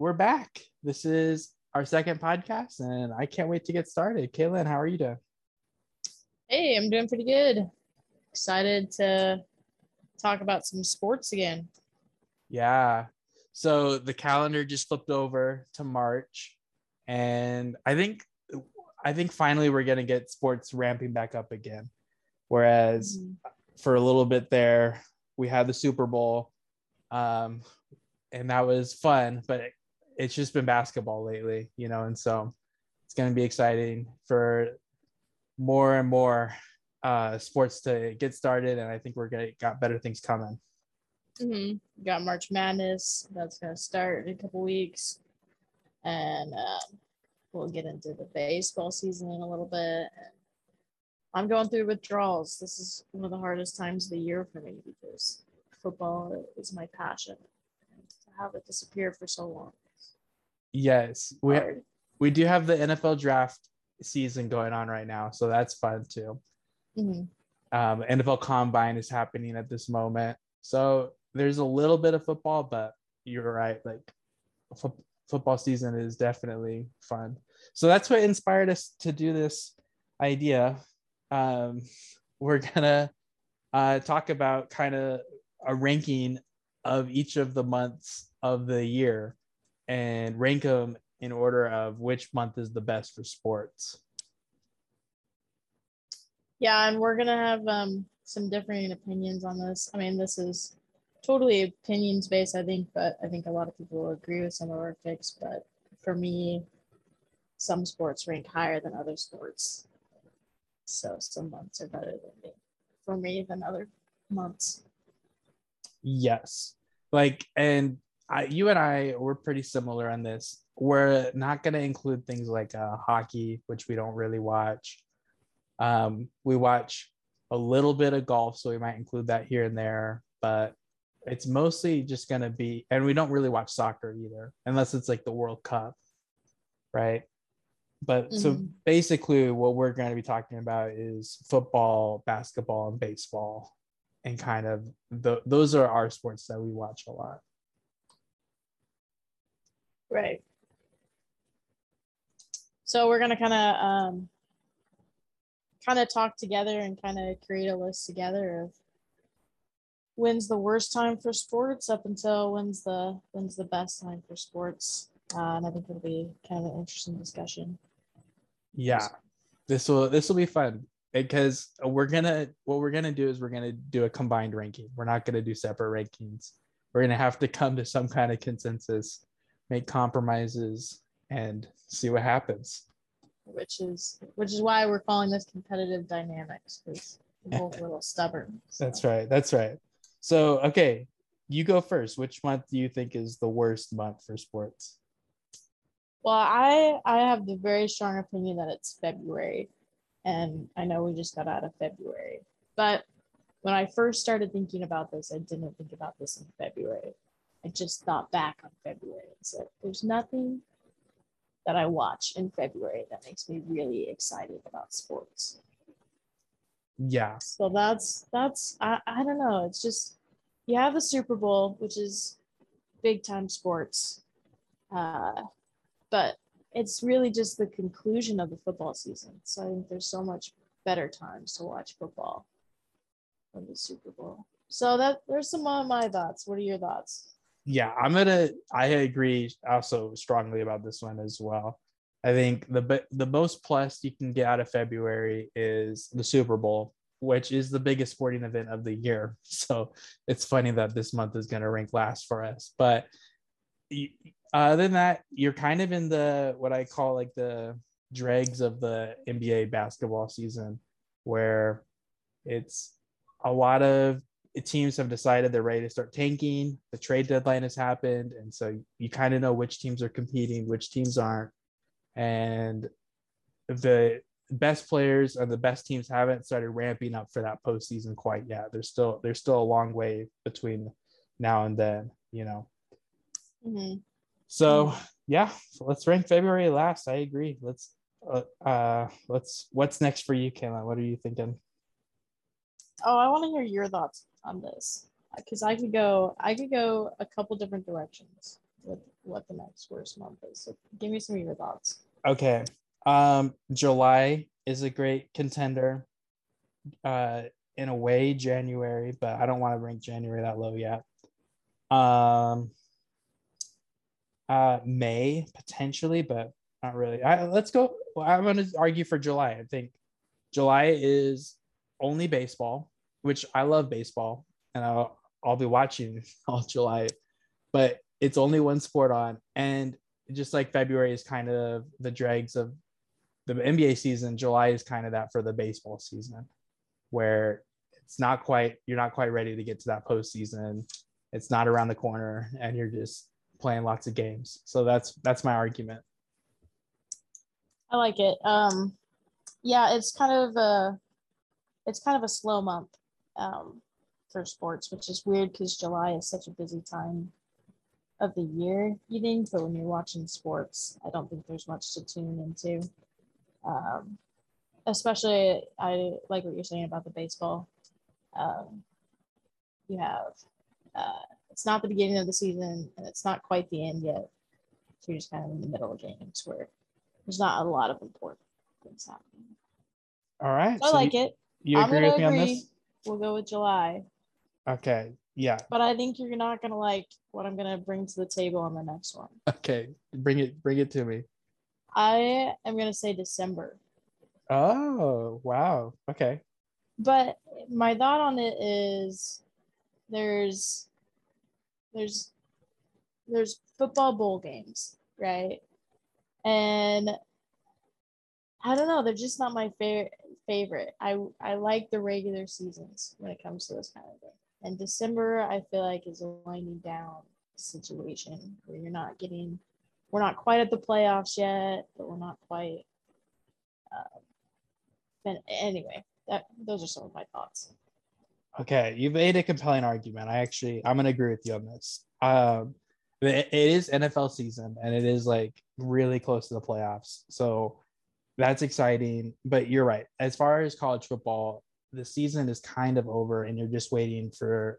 we're back. This is our second podcast, and I can't wait to get started. Kaylyn, how are you doing? Hey, I'm doing pretty good. Excited to talk about some sports again. Yeah. So the calendar just flipped over to March, and I think I think finally we're gonna get sports ramping back up again. Whereas mm-hmm. for a little bit there, we had the Super Bowl, um, and that was fun, but it's just been basketball lately, you know, and so it's going to be exciting for more and more uh, sports to get started, and I think we're gonna got better things coming. Mm-hmm. Got March Madness that's gonna start in a couple weeks, and um, we'll get into the baseball season in a little bit. I'm going through withdrawals. This is one of the hardest times of the year for me because football is my passion. To have it disappear for so long Yes, we we do have the NFL draft season going on right now, so that's fun too. Mm-hmm. Um, NFL Combine is happening at this moment, so there's a little bit of football, but you're right, like f- football season is definitely fun. So that's what inspired us to do this idea. Um, we're gonna uh, talk about kind of a ranking of each of the months of the year and rank them in order of which month is the best for sports. Yeah, and we're gonna have um, some differing opinions on this. I mean, this is totally opinions based, I think, but I think a lot of people will agree with some of our picks. But for me, some sports rank higher than other sports. So some months are better than me, for me than other months. Yes. Like, and I, you and I were pretty similar on this. We're not going to include things like uh, hockey, which we don't really watch. Um, we watch a little bit of golf, so we might include that here and there, but it's mostly just going to be, and we don't really watch soccer either, unless it's like the World Cup, right? But mm-hmm. so basically, what we're going to be talking about is football, basketball, and baseball, and kind of the, those are our sports that we watch a lot. Right. So we're gonna kind of um, kind of talk together and kind of create a list together of when's the worst time for sports up until when's the when's the best time for sports. Uh, and I think it'll be kind of an interesting discussion. Yeah, this will this will be fun because we're gonna what we're gonna do is we're gonna do a combined ranking. We're not gonna do separate rankings. We're gonna have to come to some kind of consensus make compromises and see what happens. Which is which is why we're calling this competitive dynamics because we're both a little stubborn so. that's right that's right. So okay you go first. Which month do you think is the worst month for sports? Well i i have the very strong opinion that it's february and i know we just got out of february. But when i first started thinking about this i didn't think about this in february I just thought back on February and said, there's nothing that I watch in February that makes me really excited about sports. Yeah. So that's that's I, I don't know. It's just you have the Super Bowl, which is big time sports. Uh, but it's really just the conclusion of the football season. So I think there's so much better times to watch football than the Super Bowl. So that there's some of my thoughts. What are your thoughts? Yeah, I'm gonna. I agree also strongly about this one as well. I think the the most plus you can get out of February is the Super Bowl, which is the biggest sporting event of the year. So it's funny that this month is going to rank last for us. But other than that, you're kind of in the what I call like the dregs of the NBA basketball season, where it's a lot of teams have decided they're ready to start tanking. The trade deadline has happened, and so you kind of know which teams are competing, which teams aren't, and the best players and the best teams haven't started ramping up for that postseason quite yet. There's still there's still a long way between now and then, you know. Mm-hmm. So yeah, so let's rank February last. I agree. Let's uh, uh let's what's next for you, Kayla? What are you thinking? Oh, I want to hear your thoughts on this because I could go I could go a couple different directions. with what the next worst month is. So give me some of your thoughts. Okay. Um, July is a great contender. Uh, in a way, January, but I don't want to rank January that low yet. Um, uh, May potentially, but not really. I, let's go. I'm going to argue for July. I think July is only baseball, which I love baseball, and I'll I'll be watching all July, but it's only one sport on, and just like February is kind of the dregs of the NBA season, July is kind of that for the baseball season, where it's not quite you're not quite ready to get to that postseason. It's not around the corner, and you're just playing lots of games. So that's that's my argument. I like it. Um, yeah, it's kind of a it's kind of a slow month um, for sports, which is weird because July is such a busy time of the year. You think, but when you're watching sports, I don't think there's much to tune into. Um, especially, I like what you're saying about the baseball. Um, you have uh, it's not the beginning of the season and it's not quite the end yet. So you're just kind of in the middle of games where there's not a lot of important things happening. All right. So I like you, it. You I'm agree with me on this? We'll go with July. Okay. Yeah. But I think you're not gonna like what I'm gonna bring to the table on the next one. Okay. Bring it. Bring it to me. I am gonna say December. Oh wow. Okay. But my thought on it is there's there's there's football bowl games, right? And I don't know, they're just not my favorite favorite. I I like the regular seasons when it comes to this kind of thing. And December I feel like is a winding down situation where you're not getting we're not quite at the playoffs yet, but we're not quite um, but anyway, that those are some of my thoughts. Okay, you made a compelling argument. I actually, I'm gonna agree with you on this. Um, it, it is NFL season, and it is like really close to the playoffs, so that's exciting. But you're right. As far as college football, the season is kind of over, and you're just waiting for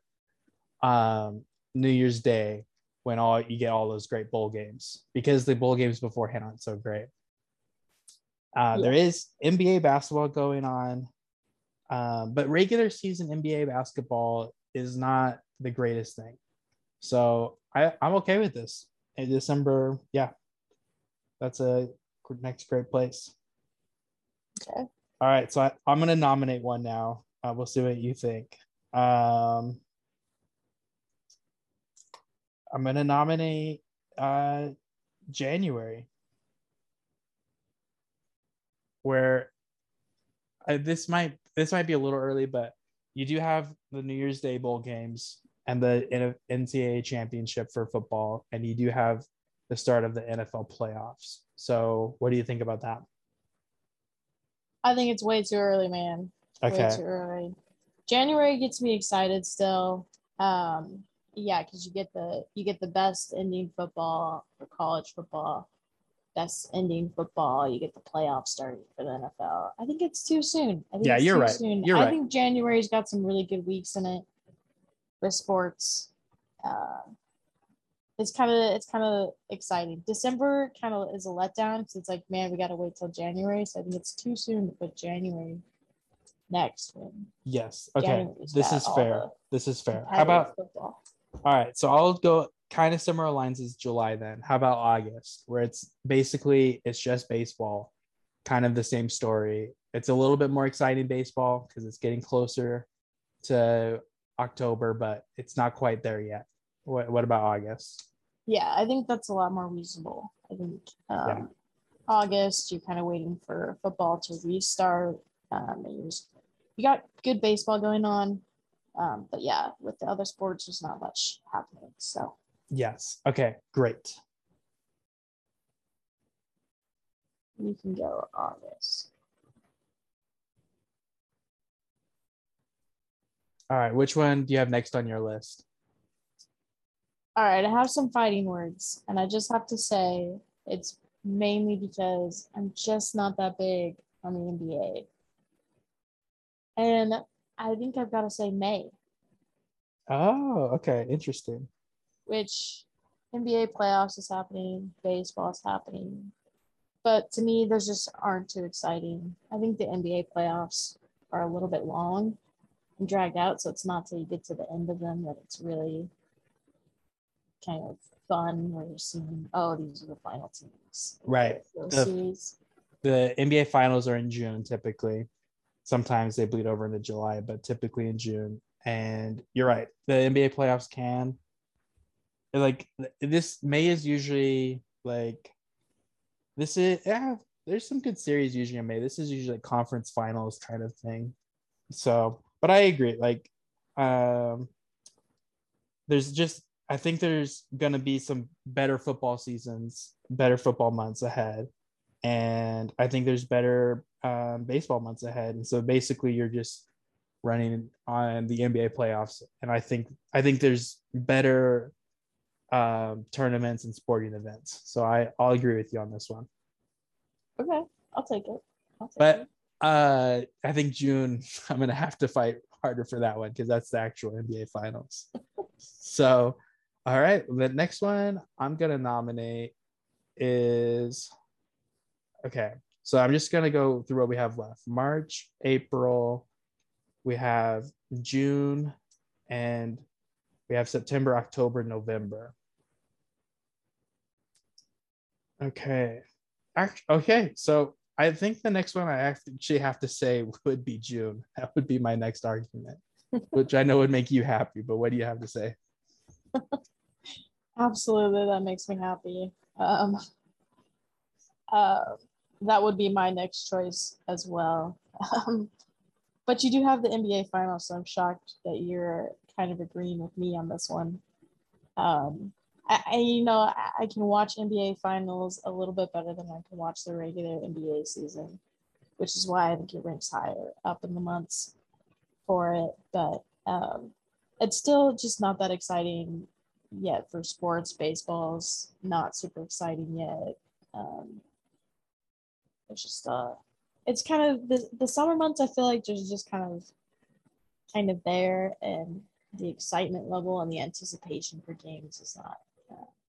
um, New Year's Day when all you get all those great bowl games because the bowl games beforehand aren't so great. Uh, Yeah. There is NBA basketball going on. Um, but regular season NBA basketball is not the greatest thing. So I, I'm okay with this. In December, yeah, that's a next great place. Okay. All right, so I, I'm gonna nominate one now. Uh, we'll see what you think. Um, I'm gonna nominate uh, January, where uh, this might this might be a little early, but you do have the New Year's Day bowl games and the NCAA championship for football, and you do have the start of the NFL playoffs. So, what do you think about that? I think it's way too early, man. Okay. Way too early. January gets me excited still. Um, yeah, because you get the you get the best ending football for college football, best ending football. You get the playoff starting for the NFL. I think it's too soon. I think Yeah, it's you're too right. Soon. You're I right. think January's got some really good weeks in it with sports. Uh, it's kind of it's kind of exciting. December kind of is a letdown because it's like, man, we got to wait till January. So I think it's too soon to put January next when Yes. Okay. January's This is fair. This is fair. How about football? all right? So I'll go kind of similar lines as July then. How about August, where it's basically it's just baseball, kind of the same story. It's a little bit more exciting baseball because it's getting closer to October, but it's not quite there yet. What What about August? Yeah, I think that's a lot more reasonable. I think um, Yeah. August, you're kind of waiting for football to restart. Um, and you, just, you got good baseball going on. Um, but yeah, with the other sports, there's not much happening. So Yes. Okay. Great. you can go August. All right. Which one do you have next on your list? All right, I have some fighting words, and I just have to say it's mainly because I'm just not that big on the NBA. And I think I've got to say May, Oh, okay. Interesting. which NBA playoffs is happening, baseball is happening. But to me, those just aren't too exciting. I think the NBA playoffs are a little bit long and dragged out, so it's not till you get to the end of them that it's really kind of fun where you're seeing, oh, these are the final teams. Right. The, the NBA finals are in June typically. Sometimes they bleed over into July, but typically in June. And you're right. The NBA playoffs can like this May is usually like this is yeah, there's some good series usually in May. This is usually like conference finals kind of thing. So, but I agree. Like, um, there's just I think there's gonna be some better football seasons, better football months ahead, and I think there's better um, baseball months ahead. And so basically, you're just running on the NBA playoffs, and I think I think there's better um, tournaments and sporting events. So I I'll agree with you on this one. Okay, I'll take it. I'll take but it. uh, I think June I'm gonna have to fight harder for that one because that's the actual NBA finals. so, all right, the next one I'm gonna nominate is okay. So I'm just gonna go through what we have left: March, April, we have June, and we have September, October, November. Okay. Okay. So I think the next one I actually have to say would be June. That would be my next argument, which I know would make you happy. But what do you have to say? Absolutely, that makes me happy. Um, uh, that would be my next choice as well. Um, but you do have the NBA Finals, so I'm shocked that you're kind of agreeing with me on this one. Um, I, I, you know, I, I can watch NBA finals a little bit better than I can watch the regular NBA season, which is why I think it ranks higher up in the months for it. But um, it's still just not that exciting yet for sports. Baseball's not super exciting yet. Um, it's just uh, it's kind of the the summer months. I feel like there's just kind of kind of there, and the excitement level and the anticipation for games is not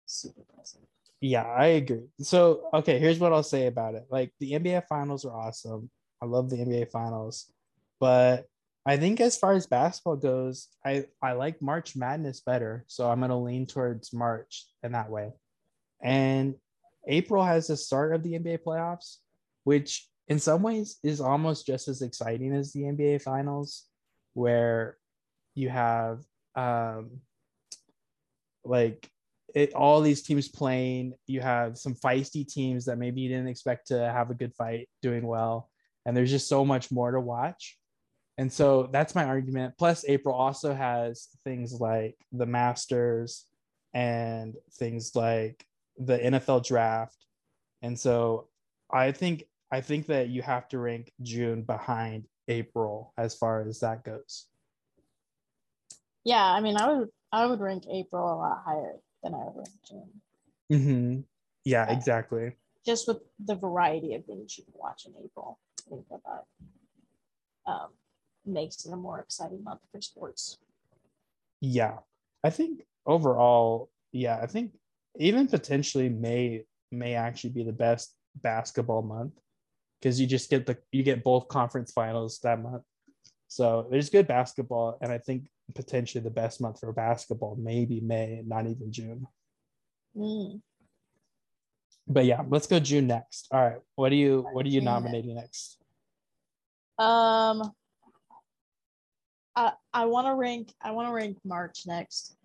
super present. Yeah, I agree. So, okay, here's what I'll say about it. Like the NBA finals are awesome. I love the NBA finals. But I think as far as basketball goes, I I like March Madness better. So I'm going to lean towards March in that way. And April has the start of the NBA playoffs, which in some ways is almost just as exciting as the NBA finals where you have um like it, all these teams playing. You have some feisty teams that maybe you didn't expect to have a good fight doing well. And there's just so much more to watch. And so that's my argument. Plus, April also has things like the Masters and things like the NFL draft. And so I think I think that you have to rank June behind April as far as that goes. Yeah, I mean, I would I would rank April a lot higher than I would rank June. Mm-hmm. Yeah, exactly. Just with the variety of things you can watch in April, think that um, makes it a more exciting month for sports. Yeah, I think overall, yeah, I think even potentially May may actually be the best basketball month because you just get the you get both conference finals that month. So there's good basketball, and I think potentially the best month for basketball, maybe May, not even June. Mm. But yeah, let's go June next. All right, what are you what are you nominating next? Um, I I want to rank I want to rank March next,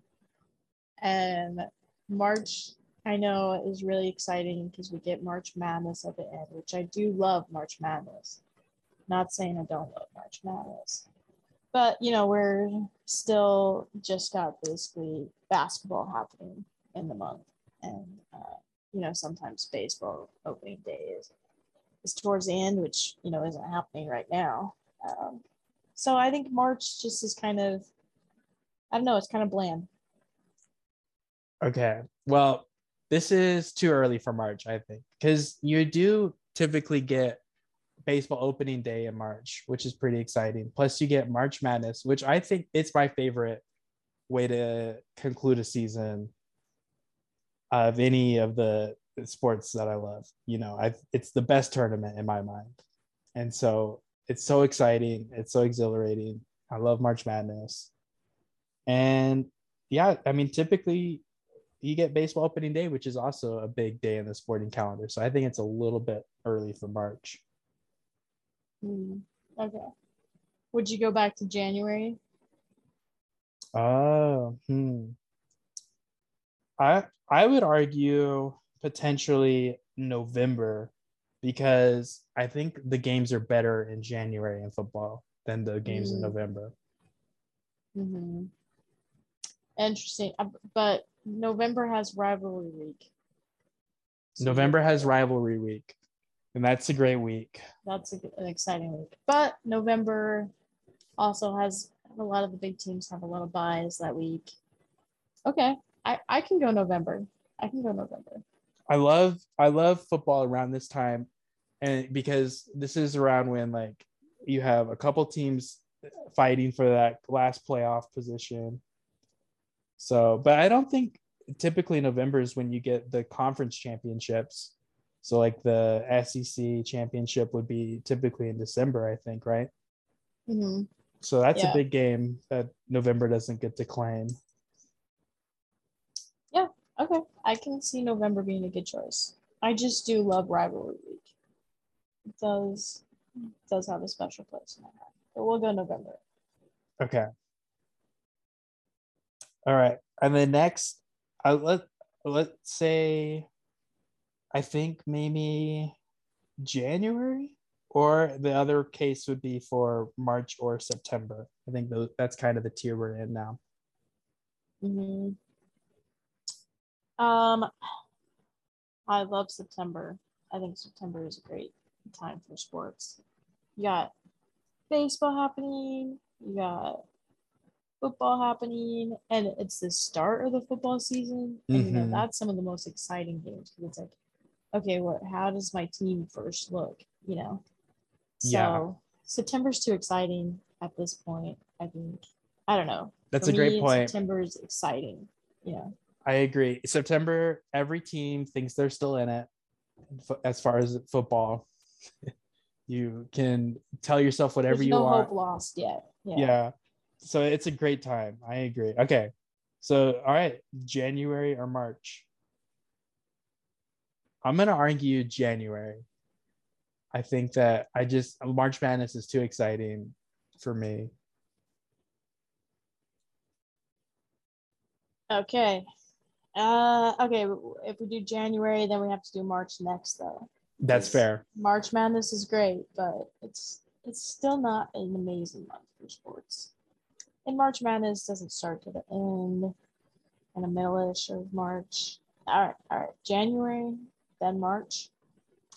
and March I know is really exciting because we get March Madness at the end, which I do love March Madness. Not saying I don't love March Madness, but you know we're still just got basically basketball happening in the month. And uh, you know sometimes baseball opening day is is towards the end which you know isn't happening right now. Um, so i think march just is kind of i don't know it's kind of bland okay well this is too early for march i think because you do typically get baseball opening day in March, which is pretty exciting. Plus, you get March Madness, which I think it's my favorite way to conclude a season of any of the sports that I love. You know, I it's the best tournament in my mind. And so it's so exciting, it's so exhilarating. I love March Madness. And yeah, I mean typically you get baseball opening day, which is also a big day in the sporting calendar. So I think it's a little bit early for March. Mm, okay. Would you go back to January? Oh, hmm. I I would argue potentially November because I think the games are better in January in football than the games mm. in November. Mm-hmm. Interesting, uh, but November has rivalry week. So November has rivalry week, and that's a great week. That's a, an exciting week. But November also has a lot of the big teams have a lot of buys that week. Okay, I I can go November. I can go November. I love I love football around this time, and because this is around when like you have a couple teams fighting for that last playoff position. So, but I don't think typically November is when you get the conference championships. So, like the SEC championship would be typically in December, I think, right? Mm-hmm. So that's yeah. a big game that November doesn't get to claim. Yeah, okay. I can see November being a good choice. I just do love. It does does have a special place in my heart. But we'll go November. Okay. All right. And then next, I let let's say I think maybe January or the other case would be for March or September. I think that's kind of the tier we're in now. Mm-hmm. Um, I love September. I think September is great time for sports. You got baseball happening, you got football happening, and it's the start of the football season. And mm-hmm. you know, mm-hmm. that's some of the most exciting games because it's like, okay, what how does my team first look? You know? So yeah. September's too exciting at this point. I think I don't know. That's For a great point. September's exciting. Yeah. I agree. September, every team thinks they're still in it as far as football. you can tell yourself whatever There's you no want. hope lost yet. Yeah. yeah. So it's a great time. I agree. Okay. So, all right, January or March? I'm going to argue January. I think that I just March Madness is too exciting for me. Okay. Uh okay, if we do January, then we have to do March next though. That's fair. March Madness is great, but it's it's still not an amazing month for sports. And March Madness doesn't start to the end in the middle-ish of March. All right, all right. January, then March.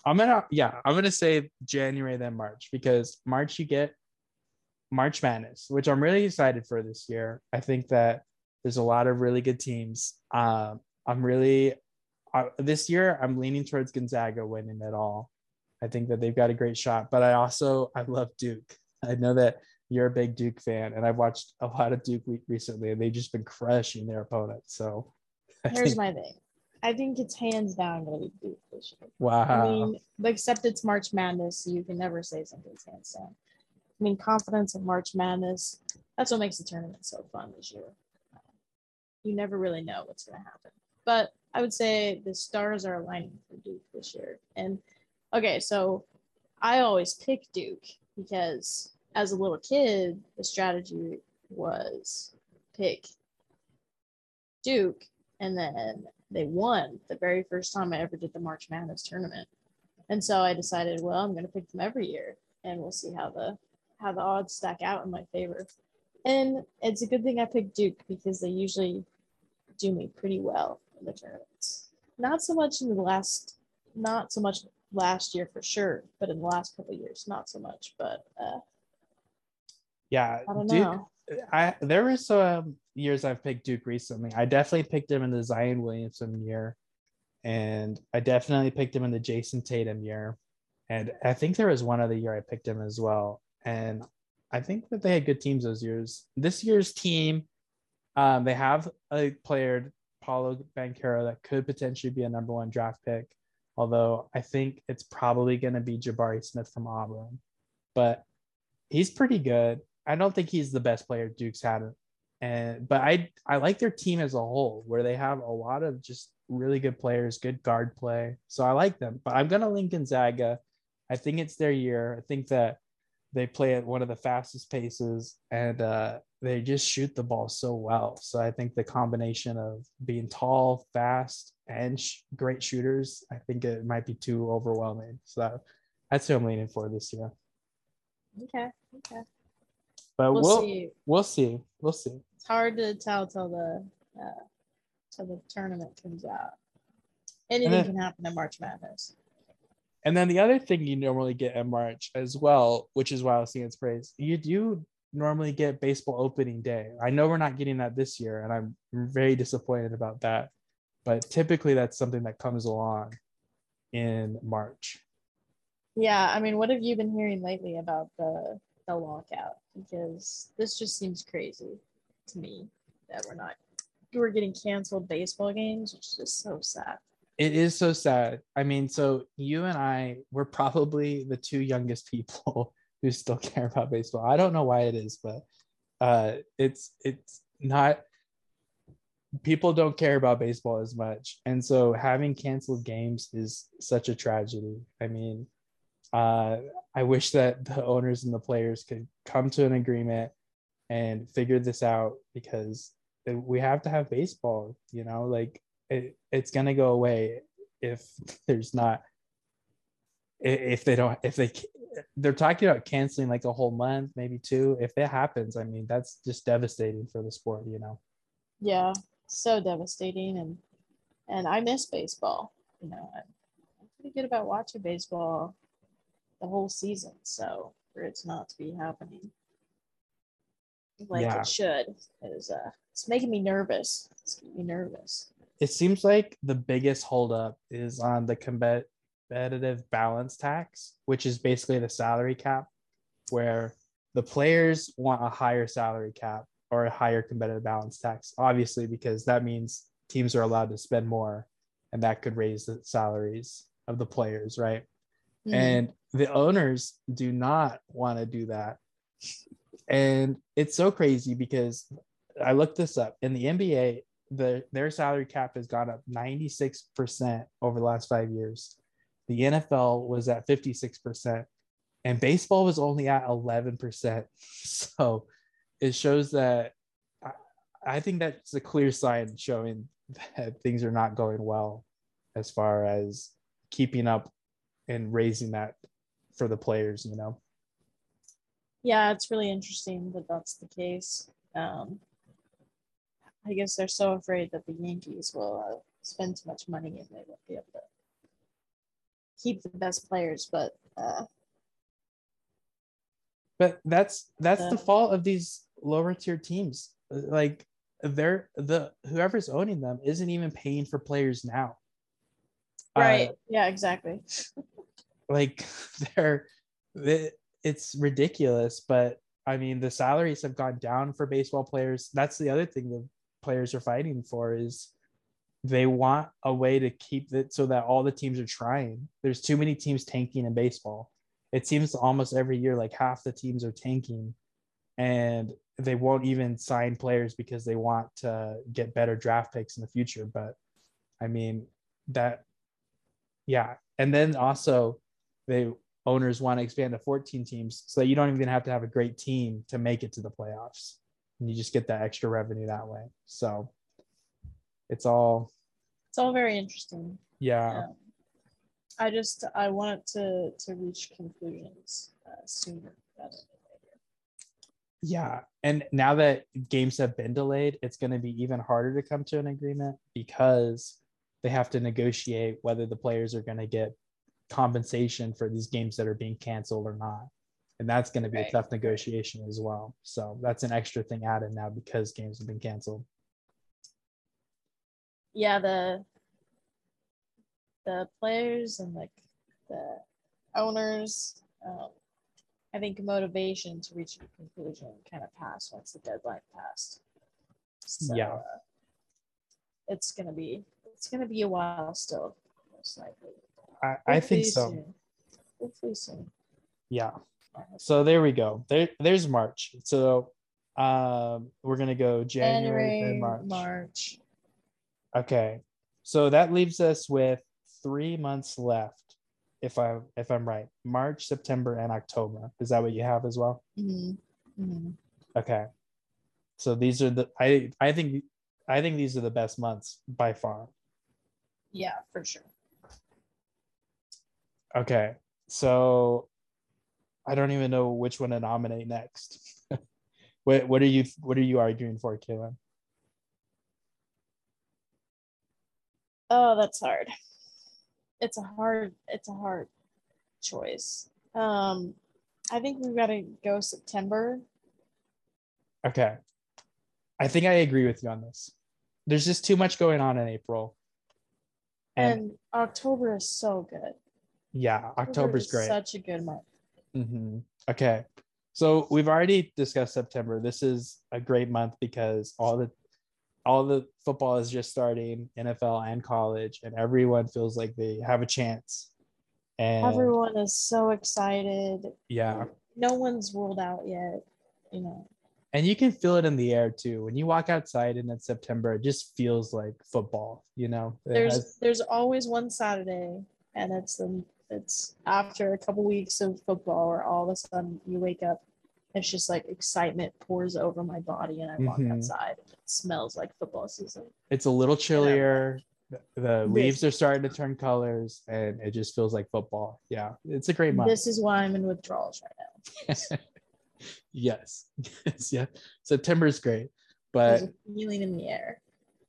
I'm gonna yeah, I'm gonna say January then March because March you get March Madness, which I'm really excited for this year. I think that there's a lot of really good teams. Um, I'm really uh, this year I'm leaning towards Gonzaga winning it all. I think that they've got a great shot, but I also I love Duke. I know that you're a big Duke fan, and I've watched a lot of Duke recently, and they've just been crushing their opponents. So here's think, my thing. I think it's hands down going to be Duke this year. Wow. I mean, except it's March Madness, so you can never say something's hands down. I mean, confidence in March Madness. That's what makes the tournament so fun this year. You never really know what's going to happen. But I would say the stars are aligning for Duke this year. And okay, so I always pick Duke because as a little kid, the strategy was pick Duke and then they won the very first time I ever did the March Madness tournament. And so I decided, well, I'm going to pick them every year and we'll see how the how the odds stack out in my favor. And it's a good thing I picked Duke because they usually do me pretty well the tournaments. Not so much in the last not so much last year for sure, but in the last couple years, not so much. But uh yeah, I don't Duke, know. I there were some years I've picked Duke recently. I definitely picked him in the Zion Williamson year, and I definitely picked him in the Jayson Tatum year, and I think there was one other year I picked him as well. And I think that they had good teams those years. This year's team, um, they have a player Paolo Banchero that could potentially be a number one draft pick. Although I think it's probably going to be Jabari Smith from Auburn, but he's pretty good. I don't think he's the best player Duke's had, and but I I like their team as a whole, where they have a lot of just really good players, good guard play. So I like them. But I'm gonna link Gonzaga. I think it's their year. I think that they play at one of the fastest paces and uh, they just shoot the ball so well. So I think the combination of being tall, fast, and sh- great shooters, I think it might be too overwhelming. So that, that's who I'm leaning for this year. Okay. Okay. But we'll, we'll see. We'll see. We'll see. It's hard to tell till the uh, till the tournament comes out. Anything then, can happen in March Madness. And then the other thing you normally get in March as well, which is why I was seeing its praise, you do normally get baseball opening day. I know we're not getting that this year, and I'm very disappointed about that. But typically, that's something that comes along in March. Yeah, I mean, what have you been hearing lately about the the lockout? Because this just seems crazy to me that we're not we're getting canceled baseball games, which is just so sad it is so sad. I mean, so you and I were probably the two youngest people who still care about baseball. I don't know why it is, but uh, it's it's not. People don't care about baseball as much, and so having canceled games is such a tragedy. I mean, uh, I wish that the owners and the players could come to an agreement and figure this out because we have to have baseball. You know, like it, it's to go away if there's not if they don't if they they're talking about canceling like a whole month maybe two. If that happens i mean that's just devastating for the sport you know? Yeah so devastating. And and i miss baseball you know? I'm, I'm pretty good about watching baseball the whole season so for it's not to be happening like yeah. it should is uh it's making me nervous. It's making me nervous. It seems like the biggest holdup is on the competitive balance tax, which is basically the salary cap, where the players want a higher salary cap or a higher competitive balance tax, obviously, because that means teams are allowed to spend more and that could raise the salaries of the players, right? Mm. And the owners do not want to do that. And it's so crazy because I looked this up in the NBA, the their salary cap has gone up 96% over the last five years. The NFL was at 56%, and baseball was only at 11%. So it shows that I, I think that's a clear sign showing that things are not going well as far as keeping up and raising that for the players, you know? Yeah, it's really interesting that that's the case. Um, I guess they're so afraid that the Yankees will uh, spend too much money and they won't be able keep the best players. But uh, but that's that's uh, the fault of these lower tier teams. Like they're the whoever's owning them isn't even paying for players now. Right. Uh, yeah. Exactly. like they're it's ridiculous, but I mean, the salaries have gone down for baseball players. That's the other thing. The players are fighting for is they want a way to keep it so that all the teams are trying. There's too many teams tanking in baseball. It seems almost every year like half the teams are tanking and they won't even sign players because they want to get better draft picks in the future. But I mean, that, yeah. And then also, they owners want to expand to 14 teams so that you don't even have to have a great team to make it to the playoffs and you just get that extra revenue that way. So it's all it's all very interesting. Yeah. Um, I just I want to to reach conclusions uh, sooner rather than later. Yeah, and now that games have been delayed, it's going to be even harder to come to an agreement because they have to negotiate whether the players are going to get compensation for these games that are being canceled or not and that's going to be right. a tough negotiation as well. So that's an extra thing added now because games have been canceled. Yeah, the the players and like the owners, um, I think motivation to reach a conclusion kind of passed once the deadline passed. So, yeah. Uh, it's gonna be it's gonna be a while still, most likely. I, I think so. soon. Hopefully soon. Yeah. So there we go. There, there's March. So um, we're gonna go January, January, March. March. Okay. So that leaves us with three months left, if I if I'm right. March, September, and October. Is that what you have as well? Mhm, mhm. Okay. So these are the I I think I think these are the best months by far. Yeah, for sure. Okay. So I don't even know which one to nominate next. what what are you what are you arguing for, Kaylyn? Oh, that's hard. It's a hard it's a hard choice. Um I think we've got to go September. Okay. I think I agree with you on this. There's just too much going on in April. And, And October is so good. yeah, October October's is great. Such a good month. hmm Okay. So we've already discussed September. This is a great month because all the all the football is just starting, NFL and college, and everyone feels like they have a chance. And Everyone is so excited. yeah, No one's ruled out yet. You know. and you can feel it in the air too. When you walk outside and it's September, it just feels like football, you know. It There's has- there's always one Saturday and it's the it's after a couple weeks of football where all of a sudden you wake up it's just like excitement pours over my body and I walk Mhm. outside and it smells like football season. it's a little chillier. The- The This- leaves are starting to turn colors, and it just feels like football. Yeah, it's a great month. This is why I'm in withdrawals right now. yes, yes, yeah. September is great, There's but a feeling in the air.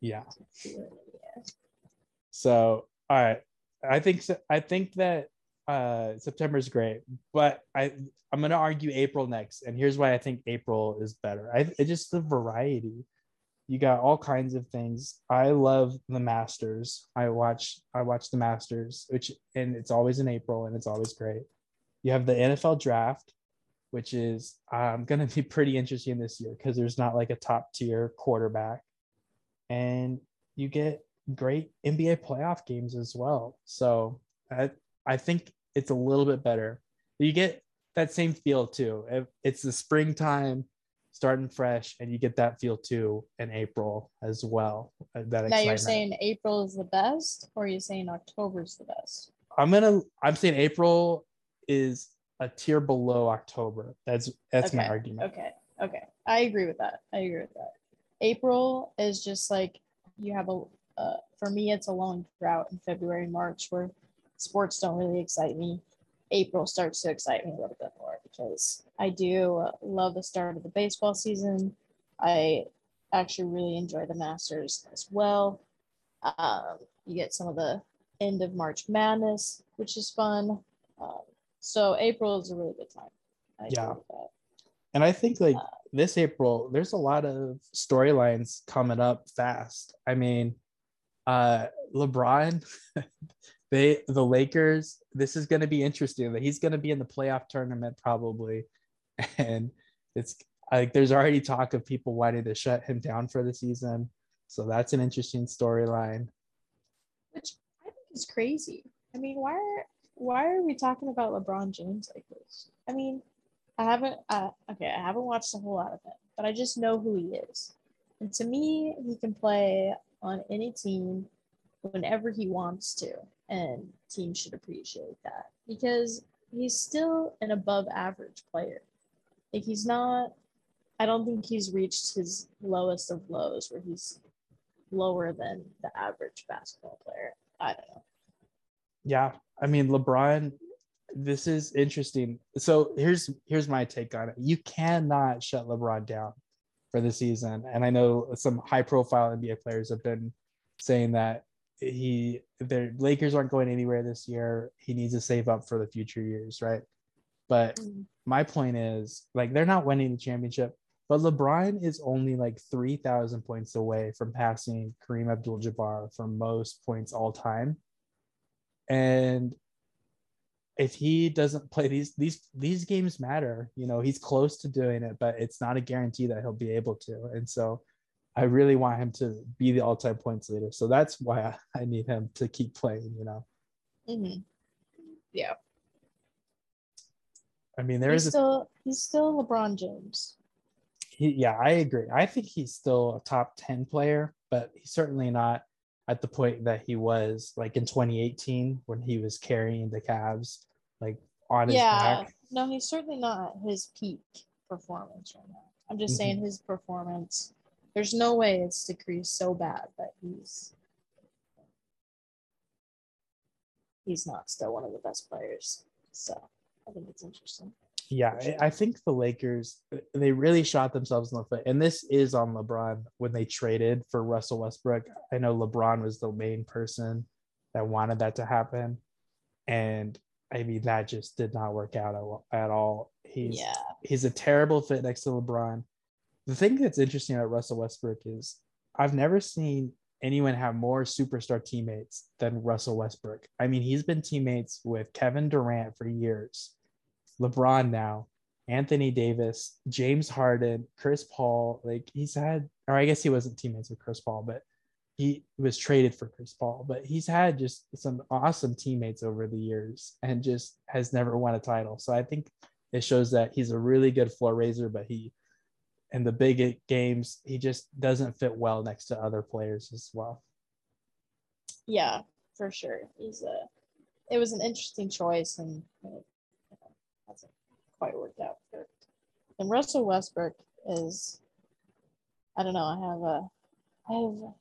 yeah. The air. So, all right, I think so, I think that uh, September is great, but I I'm gonna argue April next, and here's why I think April is better. I it's just the variety. You got all kinds of things. I love the Masters. I watch I watch the Masters, which and it's always in April, and it's always great. You have the NFL draft, which is um, going to be pretty interesting this year because there's not like a top tier quarterback, and you get great NBA playoff games as well. So I I think it's a little bit better. You get that same feel too. It's the springtime, starting fresh, and you get that feel too in April as well. uh, That Now you're saying April is the best, or are you saying October's the best? I'm gonna I'm saying April is a tier below October. That's that's my argument. Okay, okay. I agree with that. I agree with that. April is just like you have a uh, for me it's a long drought in February, March where sports don't really excite me. April starts to excite me a little bit more because I do love the start of the baseball season. I actually really enjoy the Masters as well. Um, you get some of the end of March Madness, which is fun. Um, so April is a really good time. I Yeah. And I think like Uh, this April, there's a lot of storylines coming up fast. I mean, uh LeBron, they the Lakers, this is gonna be interesting. That he's gonna be in the playoff tournament probably. And it's like there's already talk of people wanting to shut him down for the season. So that's an interesting storyline. which I think is crazy. I mean, why are why are we talking about LeBron James like this? I mean, I haven't uh, okay, I haven't watched a whole lot of him, but I just know who he is. And to me, he can play on any team whenever he wants to, and teams should appreciate that because he's still an above average player. Like he's not I don't think he's reached his lowest of lows where he's lower than the average basketball player. I don't know. Yeah, I mean LeBron. This is interesting. So here's here's my take on it. You cannot shut LeBron down for the season, and I know some high profile NBA players have been saying that he the Lakers aren't going anywhere this year. He needs to save up for the future years, right? But mm. my point is like they're not winning the championship, but LeBron is only like 3,000 points away from passing Kareem Abdul Jabbar for most points all time. And if he doesn't play these these these games matter, you know, he's close to doing it, but it's not a guarantee that he'll be able to. And so I really want him to be the all-time points leader. So that's why I, I need him to keep playing, you know. Mm-hmm. Yeah. I mean, there he's is a, still he's still LeBron James. he, yeah, I agree. I think he's still a top 10 player, but he's certainly not at the point that he was like in 2018 when he was carrying the Cavs like on his Yeah. back. No, he's certainly not at his peak performance right now. I'm just Mhm. saying his performance. There's no way it's decreased so bad that he's he's not still one of the best players. So I think it's interesting. Yeah, I- I think the Lakers they really shot themselves in the foot, and this is on LeBron when they traded for Russell Westbrook. I know LeBron was the main person that wanted that to happen, and I mean that just did not work out at- at all. He's Yeah. he's a terrible fit next to LeBron. The thing that's interesting about Russell Westbrook is I've never seen anyone have more superstar teammates than Russell Westbrook. I mean, he's been teammates with Kevin Durant for years, LeBron now, Anthony Davis, James Harden, Chris Paul. Like he's had, or I guess he wasn't teammates with Chris Paul, but he was traded for Chris Paul. But he's had just some awesome teammates over the years and just has never won a title. So I think it shows that he's a really good floor raiser, but he in the big games he just doesn't fit well next to other players as well. Yeah, for sure. He's a. It was an interesting choice, and hasn't quite worked out. And Russell Westbrook is. I don't know. I have a. I have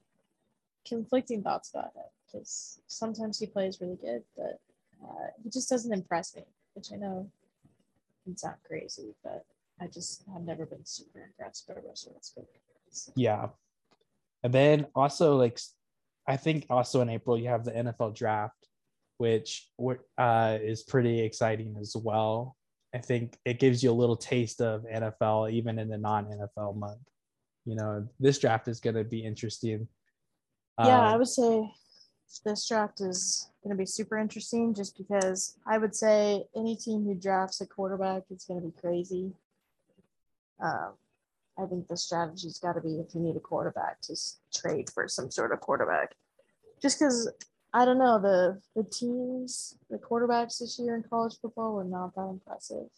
conflicting thoughts about him because sometimes he plays really good, but uh, he just doesn't impress me, which I know can sound crazy, but I just have never been super impressed by. So, Yeah. And then also like I think also in April you have the NFL draft, which uh, is pretty exciting as well. I think it gives you a little taste of NFL even in the non-NFL month. You know, this draft is going to be interesting. Yeah, I Um, would say this draft is going to be super interesting just because I would say any team who drafts a quarterback is going to be crazy. Um, I think the strategy's got to be if you need a quarterback, just trade for some sort of quarterback. Just because I don't know the the teams, the quarterbacks this year in college football were not that impressive.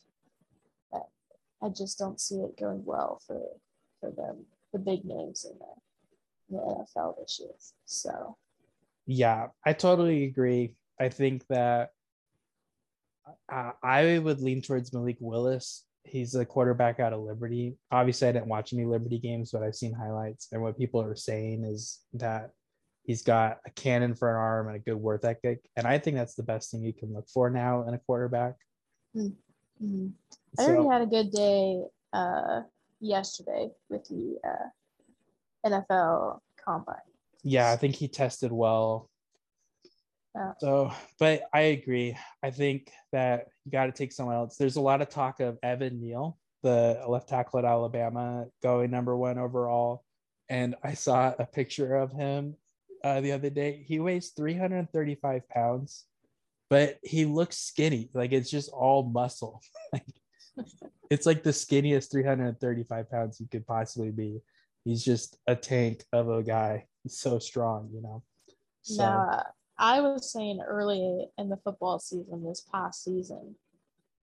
I, just don't see it going well for for them, the big names in the, the NFL this year. So Yeah, I totally agree. I think that I would lean towards Malik Willis. He's a quarterback out of Liberty. Obviously, I didn't watch any Liberty games, but I've seen highlights. And what people are saying is that he's got a cannon for an arm and a good work ethic. And I think that's the best thing you can look for now in a quarterback. mhm. I he had a good day uh, yesterday with the uh, NFL combine. yeah, I think he tested well. Yeah. So, but I agree. I think that you got to take someone else. There's a lot of talk of Evan Neal, the left tackle at Alabama, going number one overall. And I saw a picture of him uh, the other day. He weighs 335 pounds, but he looks skinny. Like it's just all muscle. like it's like the skinniest 335 pounds you could possibly be. He's just a tank of a guy. He's so strong, you know. So Now, I was saying early in the football season, this past season,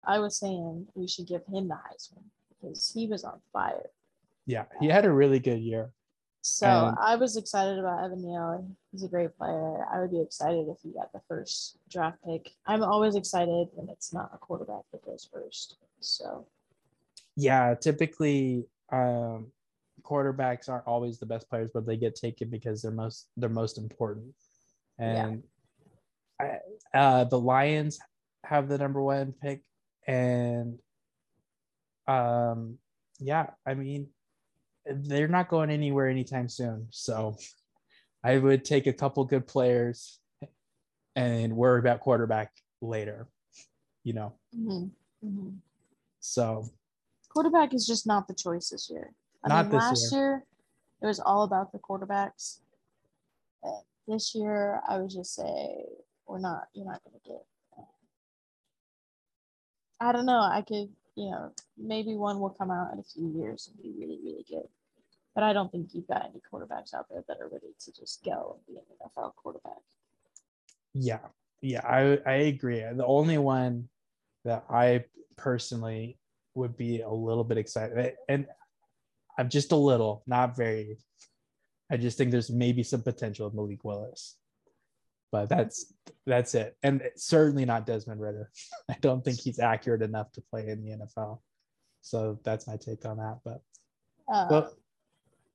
I was saying we should give him the Heisman because he was on fire. yeah, he had a really good year. So And- I was excited about Evan Neal. He's a great player. I would be excited if he got the first draft pick. I'm always excited when it's not a quarterback that goes first. So Yeah, typically um quarterbacks aren't always the best players, but they get taken because they're most they're most important. Yeah. And I, uh the Lions have the number one pick and um yeah, I mean they're not going anywhere anytime soon. So I would take a couple good players and worry about quarterback later, you know. mhm, mhm. So quarterback is just not the choice this year. I Not mean, this last year. it was all about the quarterbacks. This year, I would just say we're not. You're not going to get. I don't know. I could, you know, maybe one will come out in a few years and be really, really good. But I don't think you've got any quarterbacks out there that are ready to just go and be an NFL quarterback. Yeah, yeah, I I agree. The only one that I personally would be a little bit excited, and I'm just a little, not very. I just think there's maybe some potential of Malik Willis, but that's that's it, and certainly not Desmond Ridder. I don't think he's accurate enough to play in the NFL. So that's my take on that. But Uh, well,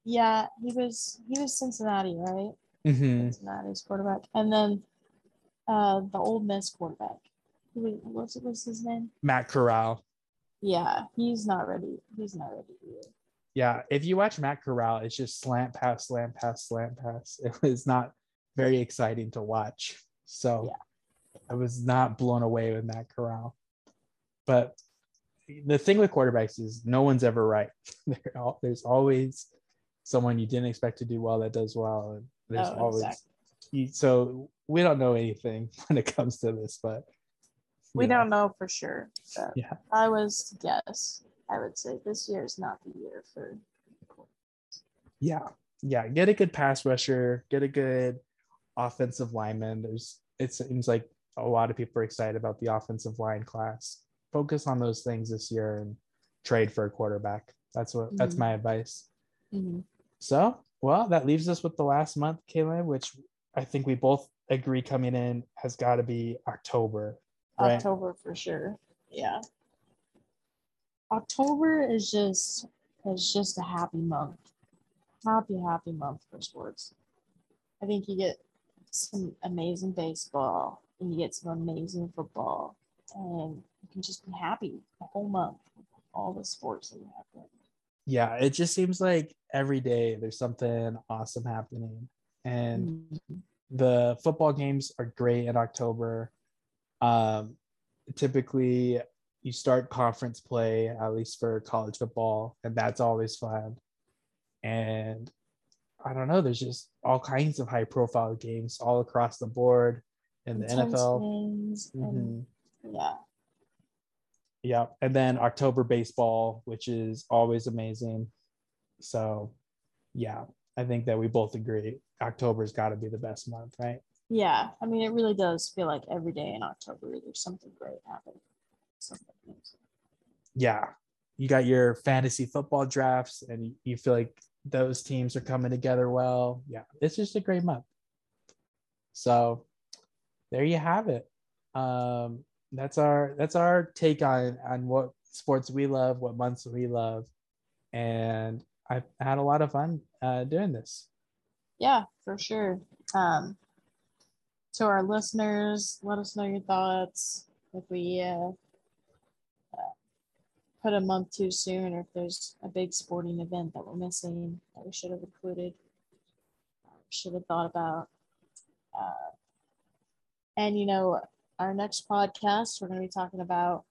yeah, he was he was Cincinnati, right? mhm. Cincinnati's quarterback, and then uh, the Ole Miss quarterback. Who was- what's his name? Matt Corral. Yeah, he's not ready. He's not ready either. Yeah, if you watch Matt Corral, it's just slant pass, slant pass, slant pass. It was not very exciting to watch. So I was not blown away with Matt Corral. But the thing with quarterbacks is no one's ever right. There al- There's always someone you didn't expect to do well that does well. And there's Oh, always exactly. you- so we don't know anything when it comes to this, but We yeah. don't know for sure. But Yeah. I was guess, I would say this year is not the year for. Yeah, yeah. Get a good pass rusher. Get a good offensive lineman. There's. It seems like a lot of people are excited about the offensive line class. Focus on those things this year and trade for a quarterback. That's what. That's Mhm. my advice. Mhm. So, well, that leaves us with the last month, Kayla, which I think we both agree coming in has got to be October. Right. October for sure. Yeah. October is just is just a happy month. Happy, happy month for sports. I think you get some amazing baseball and you get some amazing football and you can just be happy the whole month with all the sports that you have. Yeah, it just seems like every day there's something awesome happening, and Mhm. the football games are great in October. Um, typically, you start conference play, at least for college football, and that's always fun. And I don't know, there's just all kinds of high profile games all across the board in the Intense NFL. games and mm-hmm. yeah. Yeah. And then October baseball, which is always amazing. So, yeah, I think that we both agree October's got to be the best month, right? Yeah. I mean it really does feel like every day in October there's something great happening. Yeah, you got your fantasy football drafts and you feel like those teams are coming together well. Yeah, it's just a great month. So there you have it. Um, that's our that's our take on on what sports we love, what months we love, and I've had a lot of fun uh, doing this. Yeah, for sure. Um, to our listeners, let us know your thoughts if we uh, uh, put a month too soon, or if there's a big sporting event that we're missing that we should have included, uh, should have thought about. Uh, and you know, our next podcast, we're going to be talking about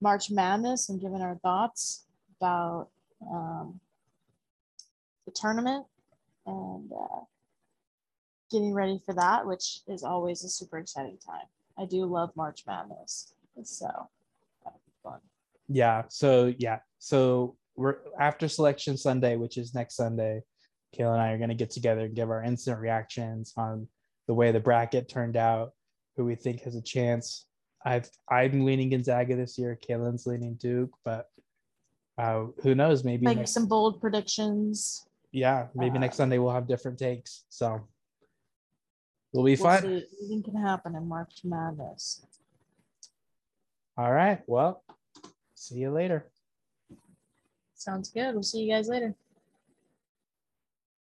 March Madness and giving our thoughts about um, the tournament and uh, getting ready for that, which is always a super exciting time. I do love March Madness, so. Yeah. So yeah. So we're after selection Sunday, which is next Sunday. Kayla and I are going to get together and give our instant reactions on the way the bracket turned out, who we think has a chance. I've I'm leaning Gonzaga this year. Kaylyn's leaning Duke, but uh, who knows? Maybe Make next, some bold predictions. yeah, maybe uh, next Sunday we'll have different takes. So it'll be We'll fun. see. Anything can happen in March Madness. All right. Well, see you later. Sounds good. We'll see you guys later.